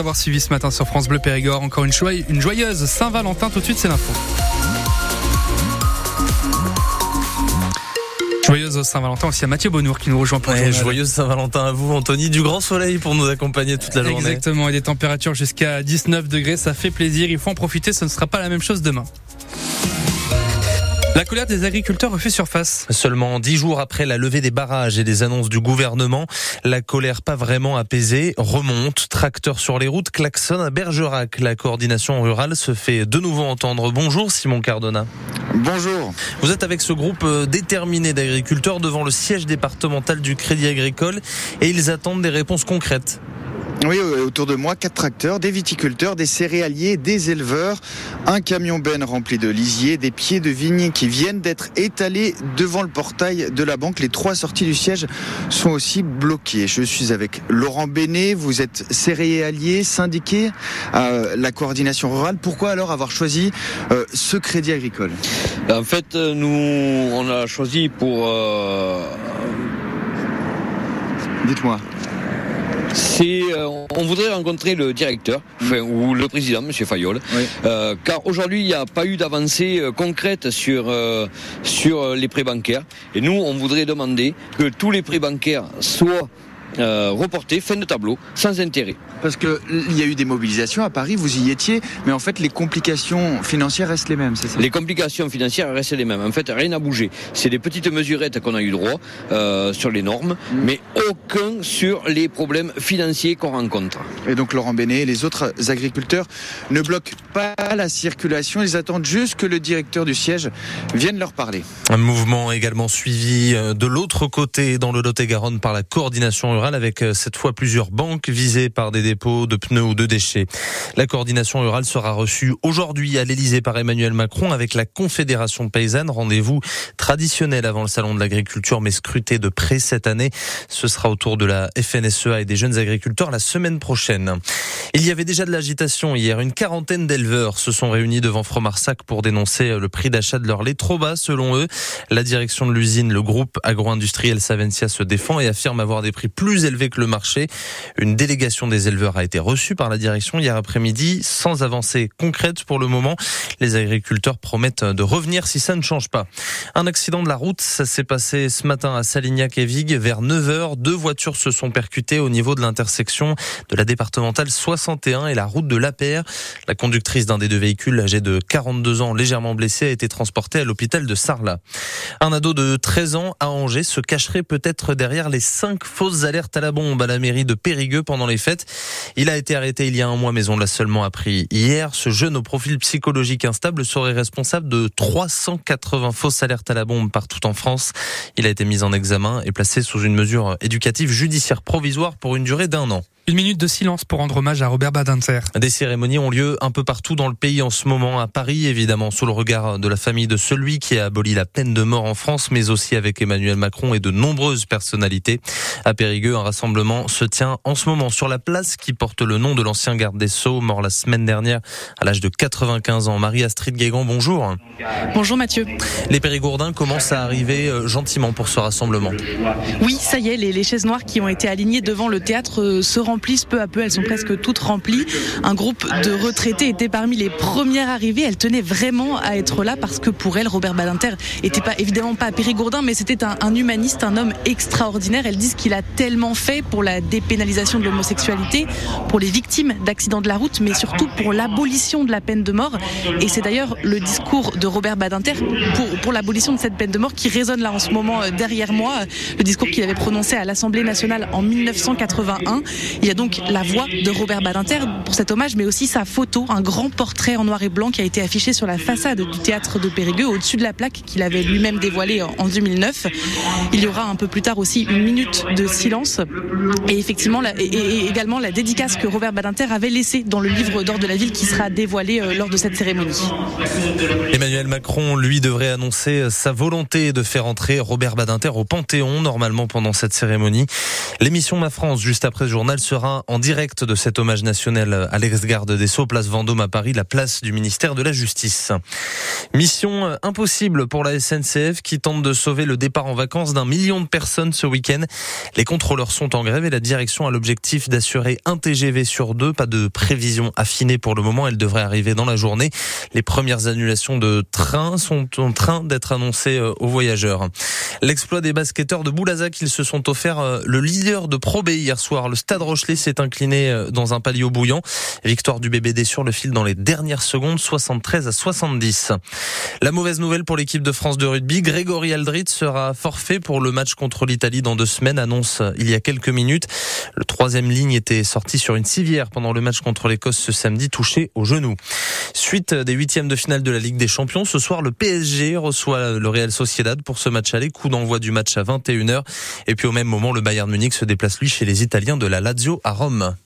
Avoir suivi ce matin sur France Bleu Périgord, encore une, une joyeuse Saint-Valentin. Tout de suite, c'est l'info. Joyeuse Saint-Valentin aussi à Mathieu Bonnour qui nous rejoint pour ouais, Joyeuse Saint-Valentin à vous, Anthony. Du grand soleil pour nous accompagner toute la journée. Exactement, et des températures jusqu'à 19 degrés, ça fait plaisir. Il faut en profiter, ce ne sera pas la même chose demain. La colère des agriculteurs refait surface. Seulement dix jours après la levée des barrages et des annonces du gouvernement, la colère pas vraiment apaisée remonte. Tracteurs sur les routes, klaxon à Bergerac. La coordination rurale se fait de nouveau entendre. Bonjour Simon Cardona. Bonjour. Vous êtes avec ce groupe euh, déterminé d'agriculteurs devant le siège départemental du Crédit Agricole et ils attendent des réponses concrètes. Oui, autour de moi, quatre tracteurs, des viticulteurs, des céréaliers, des éleveurs, un camion ben rempli de lisiers, des pieds de vigne qui viennent d'être étalés devant le portail de la banque. Les trois sorties du siège sont aussi bloquées. Je suis avec Laurent Bénet, vous êtes céréalier, syndiqué à la coordination rurale. Pourquoi alors avoir choisi euh, ce crédit agricole? En fait, euh, nous, on a choisi pour... Euh... Dites-moi c'est euh, on voudrait rencontrer le directeur enfin, ou le président, Monsieur Fayol, euh, car aujourd'hui il n'y a pas eu d'avancée euh, concrète sur sur les prêts bancaires. Et nous on voudrait demander que tous les prêts bancaires soient euh, reporté, fin de tableau, sans intérêt. Parce qu'il y a eu des mobilisations à Paris, vous y étiez, mais en fait les complications financières restent les mêmes, c'est ça? Les complications financières restent les mêmes. En fait, rien n'a bougé. C'est des petites mesurettes qu'on a eu droit euh, sur les normes, mm. mais aucun sur les problèmes financiers qu'on rencontre. Et donc Laurent Bénet et les autres agriculteurs ne bloquent pas la circulation, ils attendent juste que le directeur du siège vienne leur parler. Un mouvement également suivi euh, de l'autre côté dans le Lot-et-Garonne par la coordination avec euh, cette fois plusieurs banques visées par des dépôts de pneus ou de déchets. La coordination rurale sera reçue aujourd'hui à l'Elysée par Emmanuel Macron avec la Confédération paysanne. Rendez-vous traditionnel avant le salon de l'agriculture mais scruté de près cette année. Ce sera autour de la FNSEA et des jeunes agriculteurs la semaine prochaine. Il y avait déjà de l'agitation hier. Une quarantaine d'éleveurs se sont réunis devant Fromarsac pour dénoncer le prix d'achat de leur lait trop bas selon eux. La direction de l'usine, le groupe agro-industriel Savencia se défend et affirme avoir des prix plus plus élevé que le marché. Une délégation des éleveurs a été reçue par la direction hier après-midi sans avancée concrète pour le moment. Les agriculteurs promettent de revenir si ça ne change pas. Un accident de la route, ça s'est passé ce matin à Salignac et vers 9h. Deux voitures se sont percutées au niveau de l'intersection de la départementale 61 et la route de l'APR. La conductrice d'un des deux véhicules, âgée de 42 ans, légèrement blessée, a été transportée à l'hôpital de Sarlat. Un ado de 13 ans à Angers se cacherait peut-être derrière les cinq fausses alertes à la bombe à la mairie de Périgueux pendant les fêtes. Il a été arrêté il y a un mois, mais on l'a seulement appris hier. Ce jeune au profil psychologique instable serait responsable de 380 fausses alertes à la bombe partout en France. Il a été mis en examen et placé sous une mesure éducative judiciaire provisoire pour une durée d'un an. Une minute de silence pour rendre hommage à Robert Badinter. Des cérémonies ont lieu un peu partout dans le pays en ce moment, à Paris évidemment, sous le regard de la famille de celui qui a aboli la peine de mort en France, mais aussi avec Emmanuel Macron et de nombreuses personnalités. À Périgueux, un rassemblement se tient en ce moment sur la place qui porte le nom de l'ancien garde des Sceaux, mort la semaine dernière à l'âge de 95 ans. Marie-Astrid Guégan, bonjour. Bonjour Mathieu. Les Périgourdins commencent à arriver euh, gentiment pour ce rassemblement. Oui, ça y est, les, chaises noires qui ont été alignées devant le théâtre euh, se rendent remplissent peu à peu, elles sont presque toutes remplies. Un groupe de retraités était parmi les premières arrivées. Elle tenait vraiment à être là parce que pour elle, Robert Badinter était pas évidemment pas périgourdin, mais c'était un, humaniste, un homme extraordinaire. Elles disent qu'il a tellement fait pour la dépénalisation de l'homosexualité, pour les victimes d'accidents de la route, mais surtout pour l'abolition de la peine de mort. Et c'est d'ailleurs le discours de Robert Badinter pour, l'abolition de cette peine de mort qui résonne là en ce moment euh, derrière moi. Le discours qu'il avait prononcé à l'Assemblée nationale en 1981. Il il y a donc la voix de Robert Badinter pour cet hommage, mais aussi sa photo, un grand portrait en noir et blanc qui a été affiché sur la façade du théâtre de Périgueux, au-dessus de la plaque qu'il avait lui-même dévoilée en 2009. Il y aura un peu plus tard aussi une minute de silence et effectivement et également la dédicace que Robert Badinter avait laissée dans le livre d'or de la ville qui sera dévoilé euh, lors de cette cérémonie. Emmanuel Macron, lui, devrait annoncer sa volonté de faire entrer Robert Badinter au Panthéon normalement pendant cette cérémonie. L'émission Ma France, juste après le journal, sera en direct de cet hommage national à l'ex-garde des Sceaux, place Vendôme à Paris, la place du ministère de la Justice. Mission impossible pour la SNCF qui tente de sauver le départ en vacances d'un million de personnes ce week-end. Les contrôleurs sont en grève et la direction a l'objectif d'assurer un TGV sur deux. Pas de prévision affinée pour le moment. Elle devrait arriver dans la journée. Les premières annulations de trains sont en train d'être annoncées euh, aux voyageurs. L'exploit des basketteurs de Boulazac, ils se sont offerts euh, le leader de Pro B hier soir. Le Stade Rochelet s'est incliné euh, dans un palio bouillant. Victoire du BBD sur le fil dans les dernières secondes, 73 à 70. La mauvaise nouvelle pour l'équipe de France de rugby, Grégory Aldrit sera forfait pour le match contre l'Italie dans deux semaines, annonce il y a quelques minutes. Le troisième ligne était sorti sur une civière pendant le match contre l'Écosse ce samedi, touché au genou. Suite des huitièmes de finale de la Ligue des Champions, ce soir le PSG reçoit le Real Sociedad pour ce match aller, coup d'envoi du match à 21h. Et puis au même moment, le Bayern Munich se déplace lui chez les Italiens de la Lazio à Rome.